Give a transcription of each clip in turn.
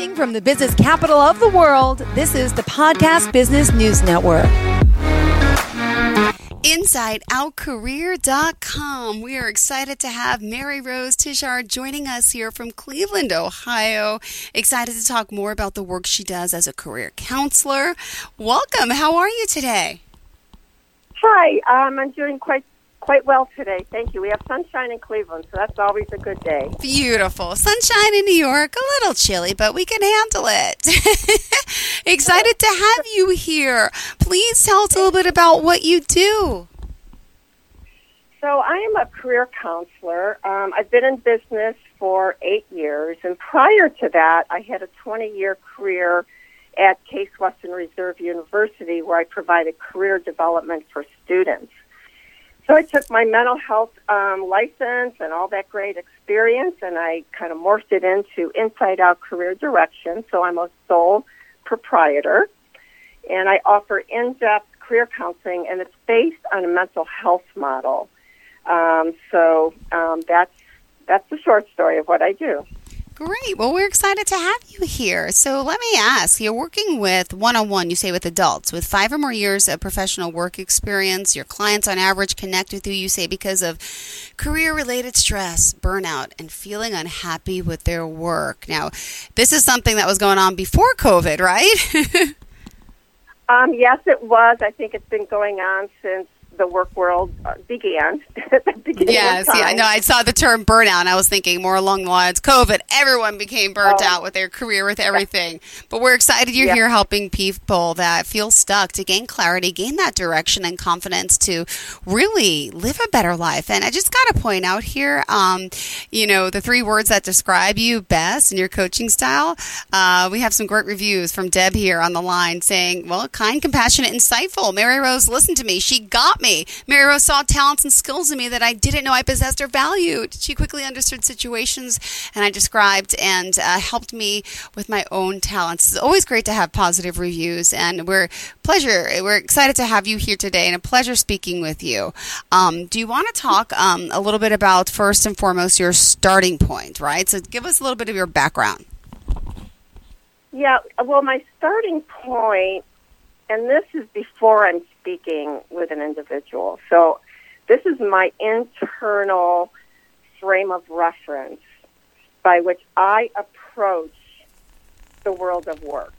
Broadcasting from the business capital of the world, this is the Podcast Business News Network. InsideOutCareer.com. We are excited to have Mary Rose Tichar joining us here from Cleveland, Ohio. Excited to talk more about the work she does as a career counselor. Welcome. How are you today? Hi, um, I'm doing quite quite well today. Thank you. We have sunshine in Cleveland, so that's always a good day. Beautiful. Sunshine in New York, a little chilly, but we can handle it. Excited to have you here. Please tell us a little bit about what you do. So, I am a career counselor. Um, I've been in business for eight years, and prior to that, I had a 20 year career at Case Western Reserve University where I provided career development for students. So I took my mental health um, license and all that great experience, and I kind of morphed it into Inside Out Career Direction. So I'm a sole proprietor, and I offer in-depth career counseling, and it's based on a mental health model. Um, so um, that's that's the short story of what I do. Great. Well, we're excited to have you here. So let me ask you're working with one on one, you say with adults, with five or more years of professional work experience. Your clients, on average, connect with you, you say, because of career related stress, burnout, and feeling unhappy with their work. Now, this is something that was going on before COVID, right? um, yes, it was. I think it's been going on since the work world uh, began. yes, yeah, I know. I saw the term burnout, and I was thinking more along the lines COVID. Everyone became burnt oh. out with their career, with everything. But we're excited you're yeah. here helping people that feel stuck to gain clarity, gain that direction and confidence to really live a better life. And I just got to point out here, um, you know, the three words that describe you best in your coaching style. Uh, we have some great reviews from Deb here on the line saying, "Well, kind, compassionate, insightful." Mary Rose, listen to me. She got me. Mary Rose saw talents and skills in me that I didn't know I possessed or valued. She quickly understood situations and I described and uh, helped me with my own talents. It's always great to have positive reviews, and we're pleasure. We're excited to have you here today, and a pleasure speaking with you. Um, do you want to talk um, a little bit about first and foremost your starting point, right? So, give us a little bit of your background. Yeah, well, my starting point, and this is before I'm speaking with an individual. So this is my internal frame of reference by which I approach the world of work.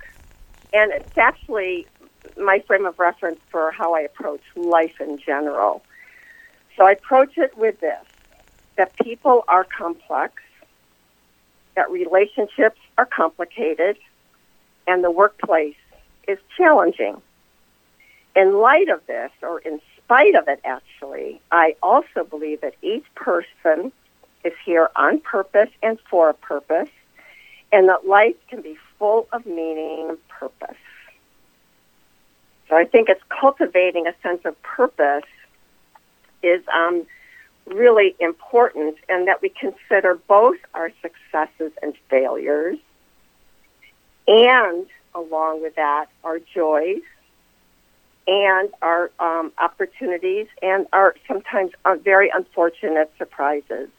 And it's actually my frame of reference for how I approach life in general. So I approach it with this that people are complex, that relationships are complicated, and the workplace is challenging in light of this, or in spite of it, actually, I also believe that each person is here on purpose and for a purpose, and that life can be full of meaning and purpose. So I think it's cultivating a sense of purpose is um, really important, and that we consider both our successes and failures, and along with that, our joys and our um, opportunities and our sometimes uh, very unfortunate surprises.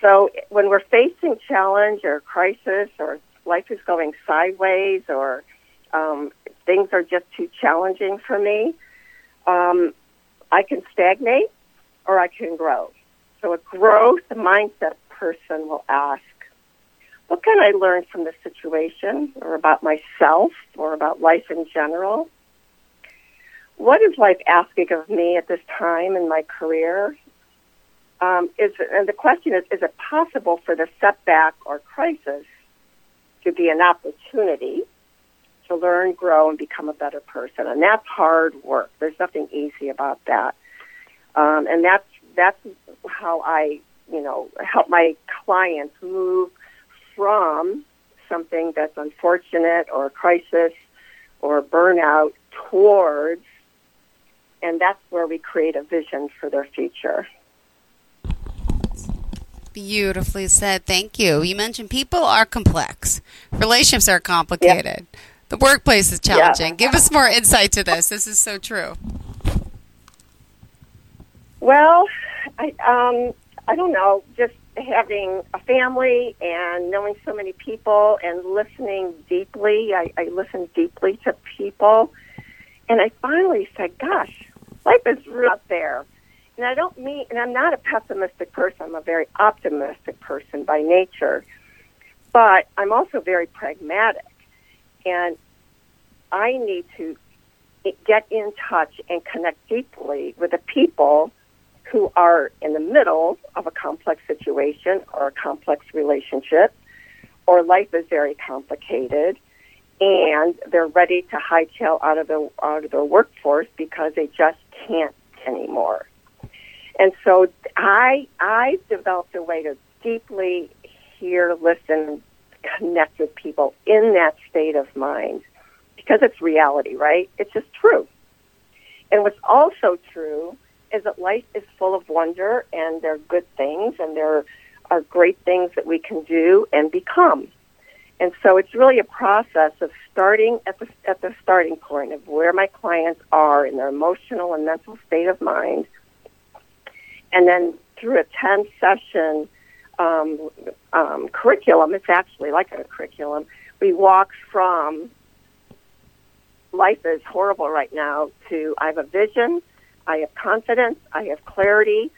So when we're facing challenge or crisis or life is going sideways or um, things are just too challenging for me, um, I can stagnate or I can grow. So a growth mindset person will ask, what can I learn from this situation or about myself or about life in general? What is life asking of me at this time in my career? Um, is and the question is: Is it possible for the setback or crisis to be an opportunity to learn, grow, and become a better person? And that's hard work. There's nothing easy about that. Um, and that's that's how I, you know, help my clients move from something that's unfortunate or a crisis or burnout towards and that's where we create a vision for their future. Beautifully said. Thank you. You mentioned people are complex, relationships are complicated, yep. the workplace is challenging. Yep. Give us more insight to this. This is so true. Well, I um, I don't know. Just having a family and knowing so many people and listening deeply, I, I listened deeply to people. And I finally said, gosh, life is out there. And I don't mean, and I'm not a pessimistic person. I'm a very optimistic person by nature. But I'm also very pragmatic. And I need to get in touch and connect deeply with the people who are in the middle of a complex situation or a complex relationship, or life is very complicated, and they're ready to hightail out of the out of their workforce because they just can't anymore. And so I I've developed a way to deeply hear, listen, connect with people in that state of mind because it's reality, right? It's just true. And what's also true is that life is full of wonder and there are good things and there are great things that we can do and become. And so it's really a process of starting at the at the starting point of where my clients are in their emotional and mental state of mind, and then through a ten session um, um, curriculum, it's actually like a curriculum. We walk from life is horrible right now to I have a vision, I have confidence, I have clarity,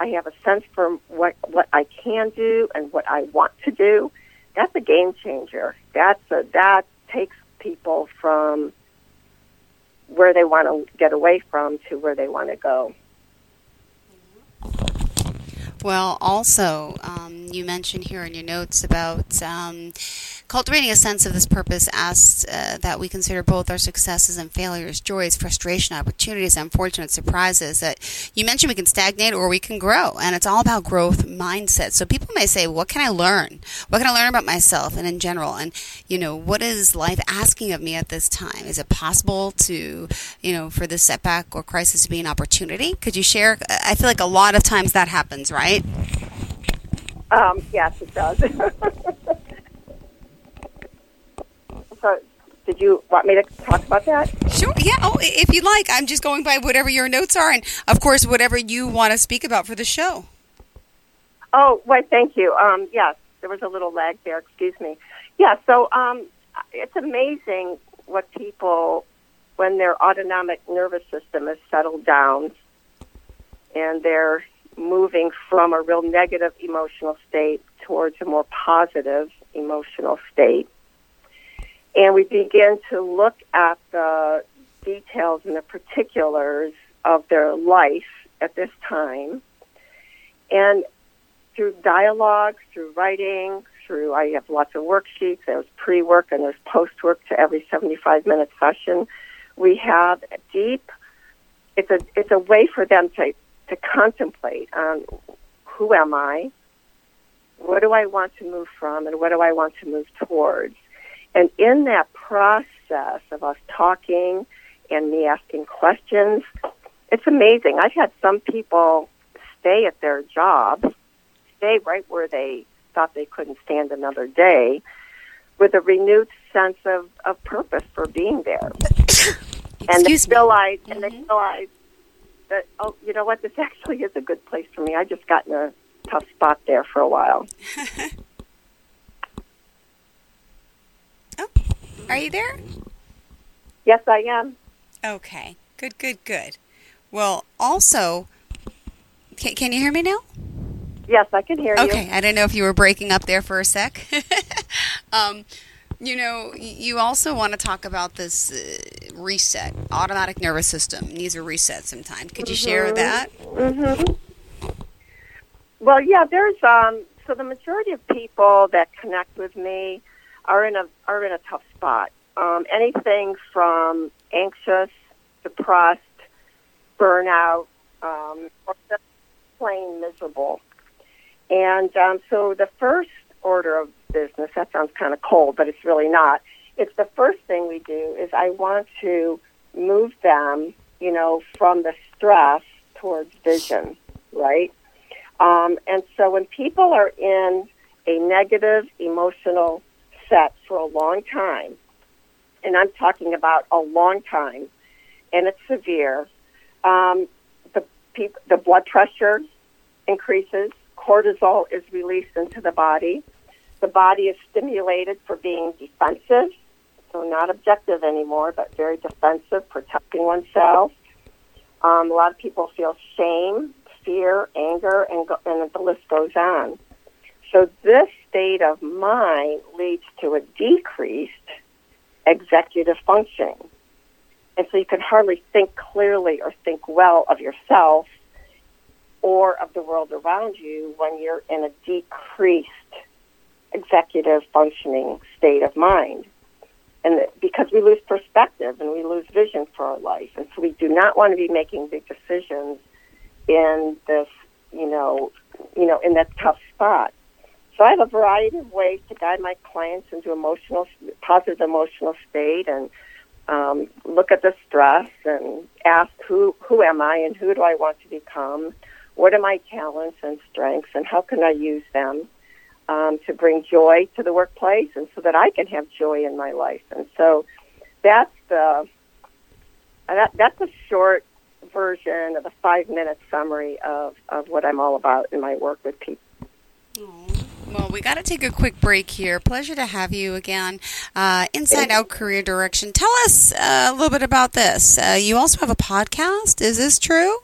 I have a sense for what what I can do and what I want to do. That's a game changer. That's a that takes people from where they want to get away from to where they want to go. Well, also, um, you mentioned here in your notes about um, cultivating a sense of this purpose asks uh, that we consider both our successes and failures, joys, frustration, opportunities, unfortunate surprises. That you mentioned we can stagnate or we can grow, and it's all about growth mindset. So people may say, "What can I learn? What can I learn about myself and in general?" And you know, what is life asking of me at this time? Is it possible to, you know, for this setback or crisis to be an opportunity? Could you share? I feel like a lot of times that happens, right? Um, yes, it does. so did you want me to talk about that? Sure. Yeah. Oh, if you'd like. I'm just going by whatever your notes are, and of course, whatever you want to speak about for the show. Oh, well, thank you. Um, yes, there was a little lag there. Excuse me. Yeah. So um, it's amazing what people, when their autonomic nervous system is settled down, and they're moving from a real negative emotional state towards a more positive emotional state and we begin to look at the details and the particulars of their life at this time. And through dialogue, through writing, through I have lots of worksheets. There's pre-work and there's post-work to every 75-minute session. We have a deep. It's a it's a way for them to to contemplate on who am I, what do I want to move from, and what do I want to move towards. And in that process of us talking and me asking questions, it's amazing. I've had some people stay at their job, stay right where they thought they couldn't stand another day, with a renewed sense of, of purpose for being there. and they realize, and they mm-hmm. realize that oh, you know what, this actually is a good place for me. I just got in a tough spot there for a while. Oh, are you there? Yes, I am. Okay. Good, good, good. Well, also, can, can you hear me now? Yes, I can hear okay. you. Okay. I don't know if you were breaking up there for a sec. um, you know, you also want to talk about this uh, reset. Automatic nervous system needs a reset sometimes. Could you mm-hmm. share that? Mm-hmm. Well, yeah, there's um so the majority of people that connect with me are in a are in a tough spot. Um, anything from anxious, depressed, burnout, um, or just plain miserable. And um, so the first order of business that sounds kind of cold, but it's really not. It's the first thing we do is I want to move them, you know, from the stress towards vision, right? Um, and so when people are in a negative emotional set for a long time, and I'm talking about a long time, and it's severe, um, the, pe- the blood pressure increases, cortisol is released into the body. The body is stimulated for being defensive, so not objective anymore, but very defensive, protecting oneself. Um, a lot of people feel shame, fear, anger, and, go, and the list goes on. So this state of mind leads to a decreased executive functioning. And so you can hardly think clearly or think well of yourself or of the world around you when you're in a decreased executive functioning state of mind. And because we lose perspective and we lose vision for our life. And so we do not want to be making big decisions in this, you know, you know, in that tough spot. So I have a variety of ways to guide my clients into emotional, positive emotional state and um, look at the stress and ask who who am I and who do I want to become? What are my talents and strengths and how can I use them um, to bring joy to the workplace and so that I can have joy in my life? And so that's the that, that's a short version of a five minute summary of, of what I'm all about in my work with people. Well, we got to take a quick break here. Pleasure to have you again. Uh, Inside Out Career Direction. Tell us uh, a little bit about this. Uh, you also have a podcast. Is this true?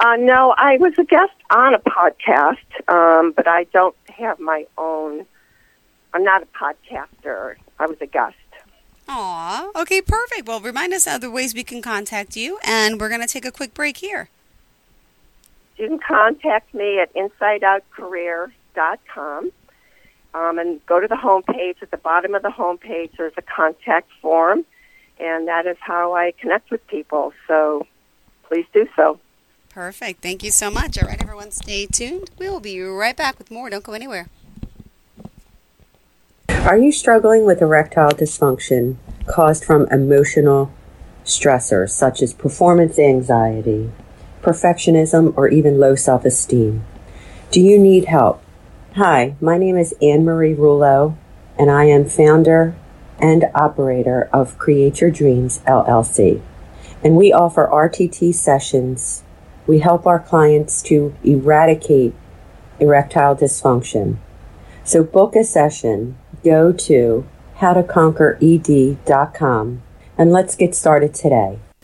Uh, no, I was a guest on a podcast, um, but I don't have my own. I'm not a podcaster. I was a guest. Aw, okay, perfect. Well, remind us of the ways we can contact you, and we're going to take a quick break here. You can contact me at insideoutcareer.com um, and go to the homepage. At the bottom of the homepage, there's a contact form, and that is how I connect with people. So please do so. Perfect. Thank you so much. All right, everyone, stay tuned. We will be right back with more. Don't go anywhere. Are you struggling with erectile dysfunction caused from emotional stressors such as performance anxiety, perfectionism, or even low self esteem? Do you need help? Hi, my name is Anne Marie Rouleau, and I am founder and operator of Create Your Dreams LLC. And we offer RTT sessions. We help our clients to eradicate erectile dysfunction. So book a session go to howtoconquered.com and let's get started today.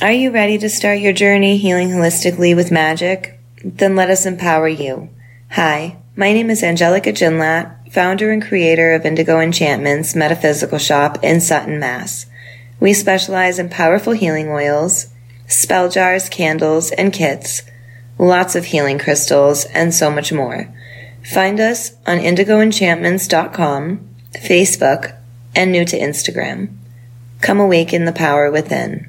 Are you ready to start your journey healing holistically with magic? Then let us empower you. Hi, my name is Angelica Jinlat, founder and creator of Indigo Enchantments Metaphysical Shop in Sutton, Mass. We specialize in powerful healing oils, spell jars, candles, and kits, lots of healing crystals, and so much more. Find us on indigoenchantments.com, Facebook, and new to Instagram. Come awaken the power within.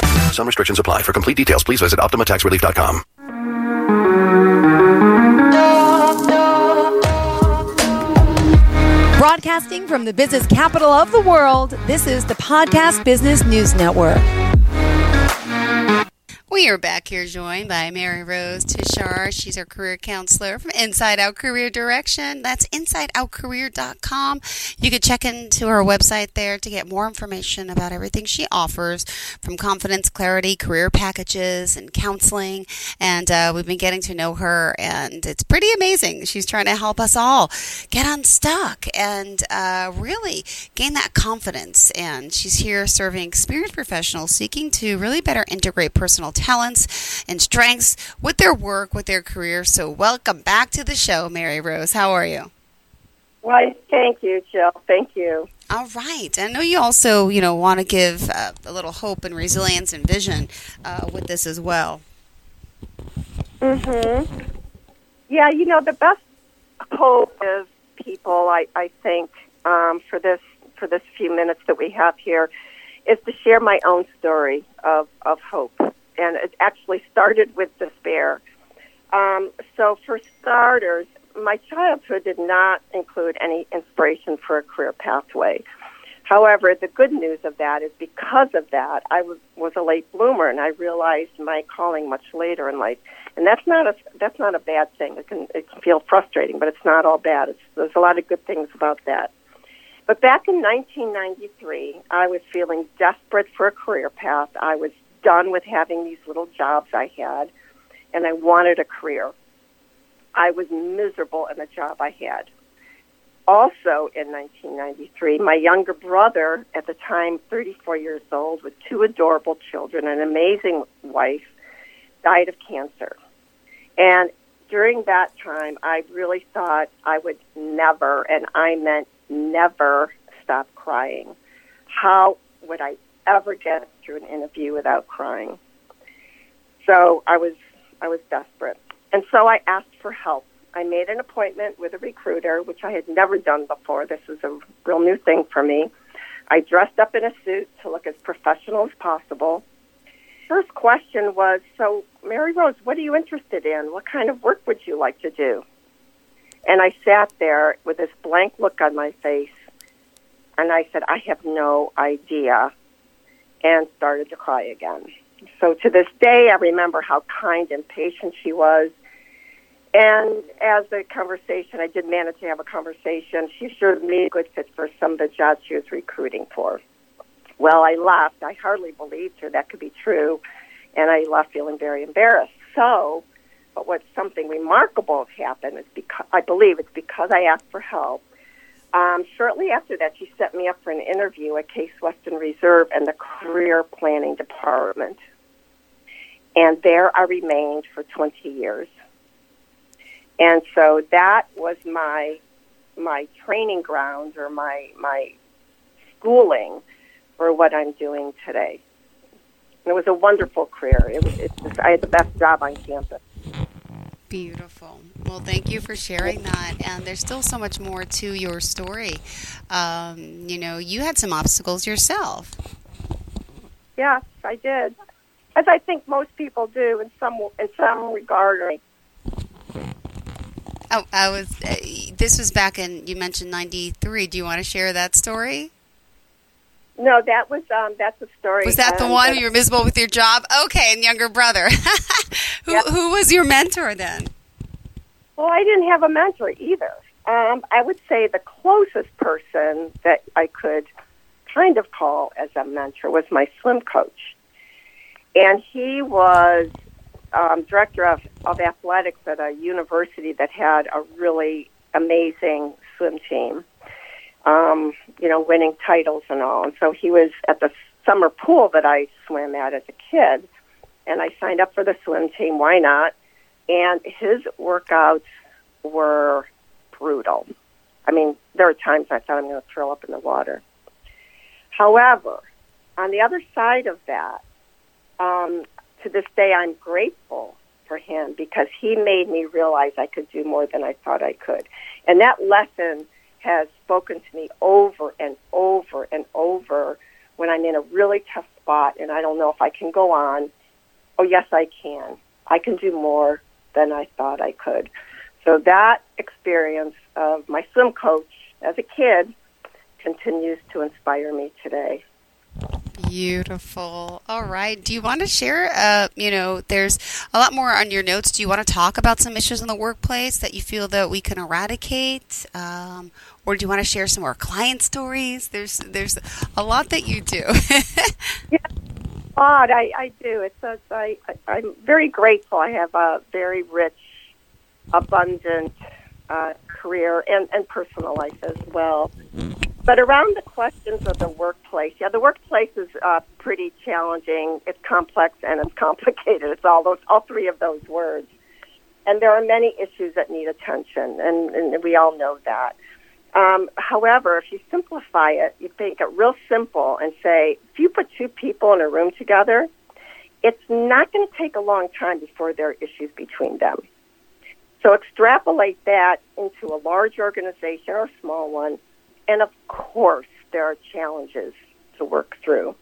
Some restrictions apply. For complete details, please visit OptimaTaxRelief.com. Broadcasting from the business capital of the world, this is the Podcast Business News Network. We are back here joined by Mary Rose Tichar. She's our career counselor from Inside Out Career Direction. That's insideoutcareer.com. You could check into her website there to get more information about everything she offers from confidence, clarity, career packages, and counseling. And uh, we've been getting to know her, and it's pretty amazing. She's trying to help us all get unstuck and uh, really gain that confidence. And she's here serving experienced professionals seeking to really better integrate personal talents and strengths with their work, with their career. So, welcome back to the show, Mary Rose. How are you? Why, thank you, Jill. Thank you. All right. I know you also, you know, want to give uh, a little hope and resilience and vision uh, with this as well. Mhm. Yeah, you know, the best hope of people, I, I think, um, for this for this few minutes that we have here, is to share my own story of of hope and it actually started with despair. Um, so, for starters, my childhood did not include any inspiration for a career pathway. However, the good news of that is because of that, I was, was a late bloomer, and I realized my calling much later in life. And that's not a that's not a bad thing. It can it can feel frustrating, but it's not all bad. It's, there's a lot of good things about that. But back in 1993, I was feeling desperate for a career path. I was done with having these little jobs I had, and I wanted a career. I was miserable in the job I had. Also in 1993, my younger brother, at the time 34 years old, with two adorable children, an amazing wife, died of cancer. And during that time, I really thought I would never, and I meant never, stop crying. How would I ever get through an interview without crying. So I was I was desperate. And so I asked for help. I made an appointment with a recruiter, which I had never done before. This was a real new thing for me. I dressed up in a suit to look as professional as possible. First question was, so Mary Rose, what are you interested in? What kind of work would you like to do? And I sat there with this blank look on my face, and I said, I have no idea and started to cry again. So to this day, I remember how kind and patient she was. And as the conversation, I did manage to have a conversation. She assured me a good fit for some of the jobs she was recruiting for. Well, I left. I hardly believed her that could be true, and I left feeling very embarrassed. So, but what something remarkable happened is because I believe it's because I asked for help um, shortly after that, she set me up for an interview at Case Western Reserve and the Career Planning Department. And there I remained for 20 years. And so that was my my training ground or my my schooling for what I'm doing today. And it was a wonderful career. It was, it was, I had the best job on campus. Beautiful. Well, thank you for sharing that. And there's still so much more to your story. Um, you know, you had some obstacles yourself. Yes, I did, as I think most people do in some in some regard. Oh, I was. Uh, this was back in. You mentioned '93. Do you want to share that story? No, that was um, that's a story. Was that the um, one you were miserable with your job? Okay, and younger brother. who yep. who was your mentor then? Well, I didn't have a mentor either. Um, I would say the closest person that I could kind of call as a mentor was my swim coach, and he was um, director of, of athletics at a university that had a really amazing swim team um, you know, winning titles and all. And so he was at the summer pool that I swam at as a kid, and I signed up for the swim team. Why not? And his workouts were brutal. I mean, there are times I thought I'm going to throw up in the water. However, on the other side of that, um, to this day, I'm grateful for him because he made me realize I could do more than I thought I could. And that lesson has spoken to me over and over and over when I'm in a really tough spot and I don't know if I can go on. Oh, yes, I can. I can do more than I thought I could. So that experience of my swim coach as a kid continues to inspire me today. Beautiful. All right. Do you want to share? Uh, you know, there's a lot more on your notes. Do you want to talk about some issues in the workplace that you feel that we can eradicate, um, or do you want to share some more client stories? There's there's a lot that you do. yeah, odd. I, I do. It's a, I, I'm very grateful. I have a very rich, abundant uh, career and, and personal life as well. But around the questions of the workplace, yeah, the workplace is uh, pretty challenging. It's complex and it's complicated. It's all those, all three of those words. And there are many issues that need attention, and, and we all know that. Um, however, if you simplify it, you make it real simple and say, if you put two people in a room together, it's not going to take a long time before there are issues between them. So extrapolate that into a large organization or a small one, and of course, there are challenges to work through.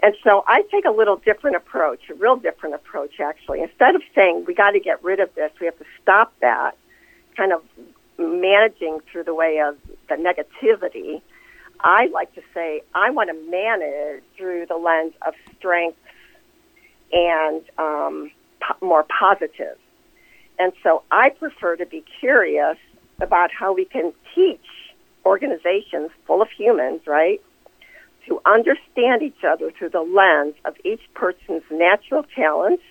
And so I take a little different approach, a real different approach actually. Instead of saying we got to get rid of this, we have to stop that, kind of managing through the way of the negativity, I like to say I want to manage through the lens of strength and um, po- more positive. And so I prefer to be curious about how we can teach organizations full of humans, right, to understand each other through the lens of each person's natural talents,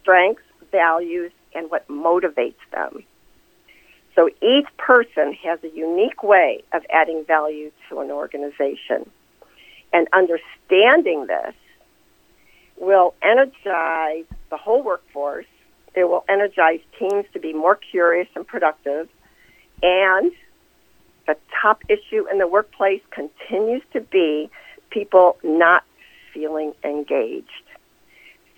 strengths, values, and what motivates them. So each person has a unique way of adding value to an organization. And understanding this will energize the whole workforce. It will energize teams to be more curious and productive. And the top issue in the workplace continues to be people not feeling engaged,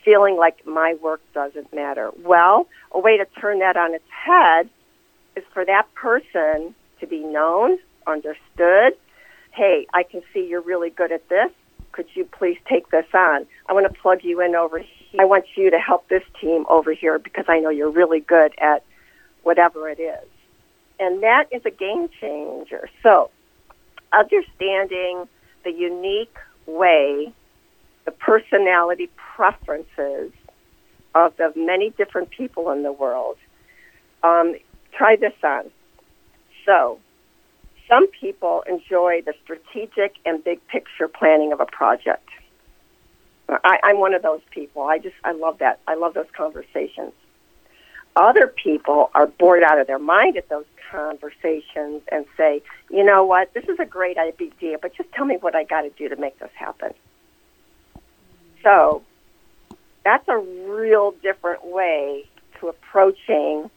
feeling like my work doesn't matter. Well, a way to turn that on its head is for that person to be known, understood. Hey, I can see you're really good at this. Could you please take this on? I want to plug you in over here. I want you to help this team over here because I know you're really good at whatever it is. And that is a game changer. So, understanding the unique way, the personality preferences of the many different people in the world um, try this on. So, some people enjoy the strategic and big picture planning of a project. I, I'm one of those people. I just I love that. I love those conversations. Other people are bored out of their mind at those conversations and say, you know what, this is a great idea, but just tell me what I got to do to make this happen. So that's a real different way to approaching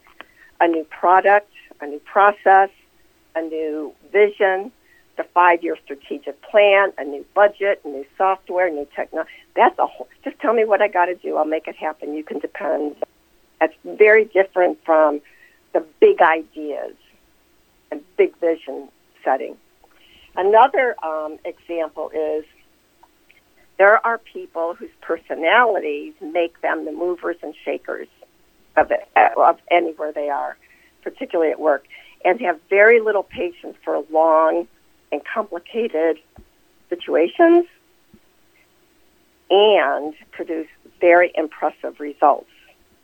a new product, a new process, a new vision, the five-year strategic plan, a new budget, new software, new technology. That's a whole. Just tell me what I got to do. I'll make it happen. You can depend. That's very different from the big ideas and big vision setting. Another um, example is there are people whose personalities make them the movers and shakers of, of anywhere they are particularly at work, and have very little patience for long and complicated situations and produce very impressive results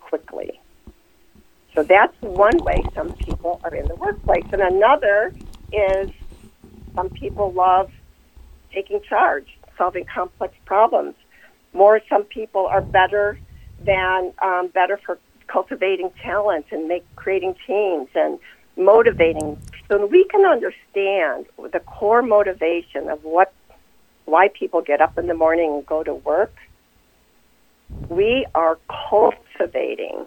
quickly. So that's one way some people are in the workplace. And another is some people love taking charge, solving complex problems. More, some people are better than um, better for cultivating talent and make creating teams and motivating. So we can understand the core motivation of what why people get up in the morning and go to work. We are cultivating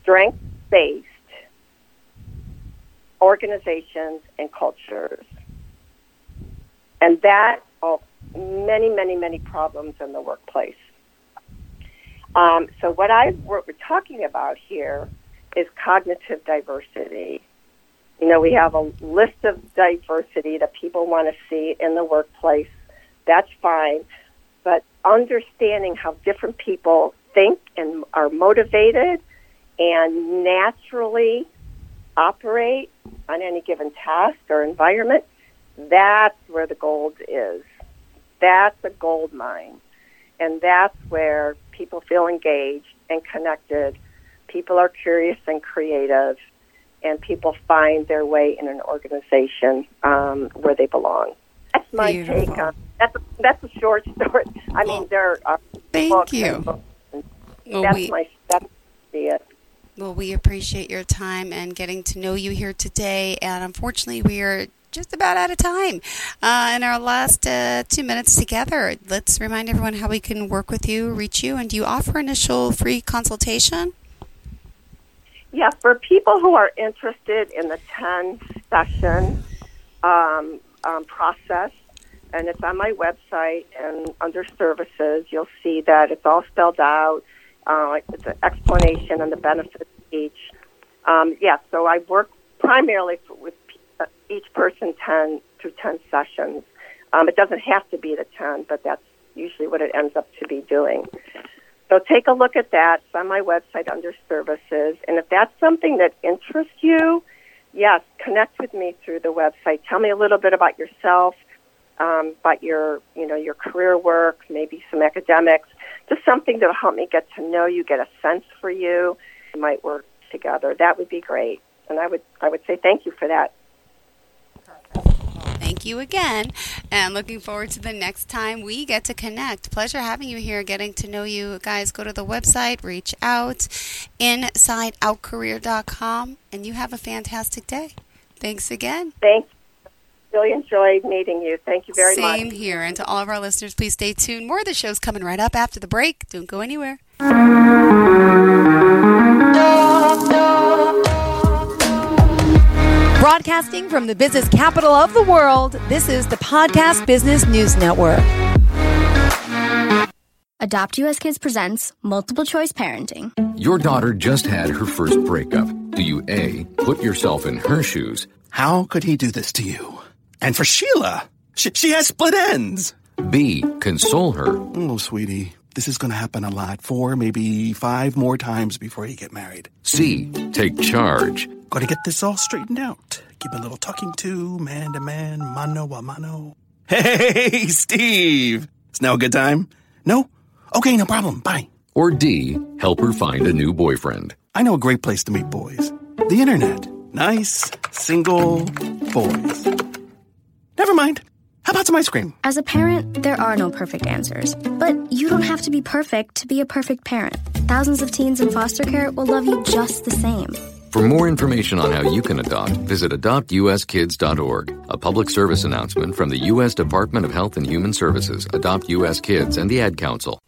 strength based organizations and cultures. And that solves many many many problems in the workplace um, so what I what we're talking about here is cognitive diversity. You know, we have a list of diversity that people want to see in the workplace. That's fine, but understanding how different people think and are motivated and naturally operate on any given task or environment, that's where the gold is. that's a gold mine. And that's where people feel engaged and connected. People are curious and creative, and people find their way in an organization um, where they belong. That's my Beautiful. take on that's a, that's a short story. I mean, there are Thank you. Well, that's we- my that's it. Well, we appreciate your time and getting to know you here today. And unfortunately, we are just about out of time. Uh, in our last uh, two minutes together, let's remind everyone how we can work with you, reach you, and do you offer initial free consultation? Yeah, for people who are interested in the 10 session um, um, process, and it's on my website and under services, you'll see that it's all spelled out. Uh, it's an explanation and the benefits of each. Um, yeah, so I work primarily with each person 10 through 10 sessions. Um, it doesn't have to be the 10, but that's usually what it ends up to be doing. So take a look at that. It's on my website under services. And if that's something that interests you, yes, connect with me through the website. Tell me a little bit about yourself, um, about your, you know, your career work, maybe some academics, just something that'll help me get to know you, get a sense for you. We might work together. That would be great. And I would, I would say thank you for that. Thank you again, and looking forward to the next time we get to connect. Pleasure having you here, getting to know you. Guys, go to the website, reach out, insideoutcareer.com, and you have a fantastic day. Thanks again. Thanks. Really enjoyed meeting you. Thank you very much. Same here. And to all of our listeners, please stay tuned. More of the show's coming right up after the break. Don't go anywhere. Broadcasting from the business capital of the world, this is the Podcast Business News Network. Adopt US Kids presents Multiple Choice Parenting. Your daughter just had her first breakup. Do you A, put yourself in her shoes? How could he do this to you? And for Sheila, she, she has split ends. B, console her? Oh, sweetie, this is going to happen a lot. Four, maybe five more times before you get married. C, take charge? Got to get this all straightened out. Give a little talking to, man to man, mano a mano. Hey, Steve! It's now a good time? No? Okay, no problem. Bye. Or D, help her find a new boyfriend? I know a great place to meet boys. The internet. Nice, single boys. Never mind. How about some ice cream? As a parent, there are no perfect answers. But you don't have to be perfect to be a perfect parent. Thousands of teens in foster care will love you just the same. For more information on how you can adopt, visit adoptuskids.org. A public service announcement from the U.S. Department of Health and Human Services, Adopt U.S. Kids, and the Ad Council.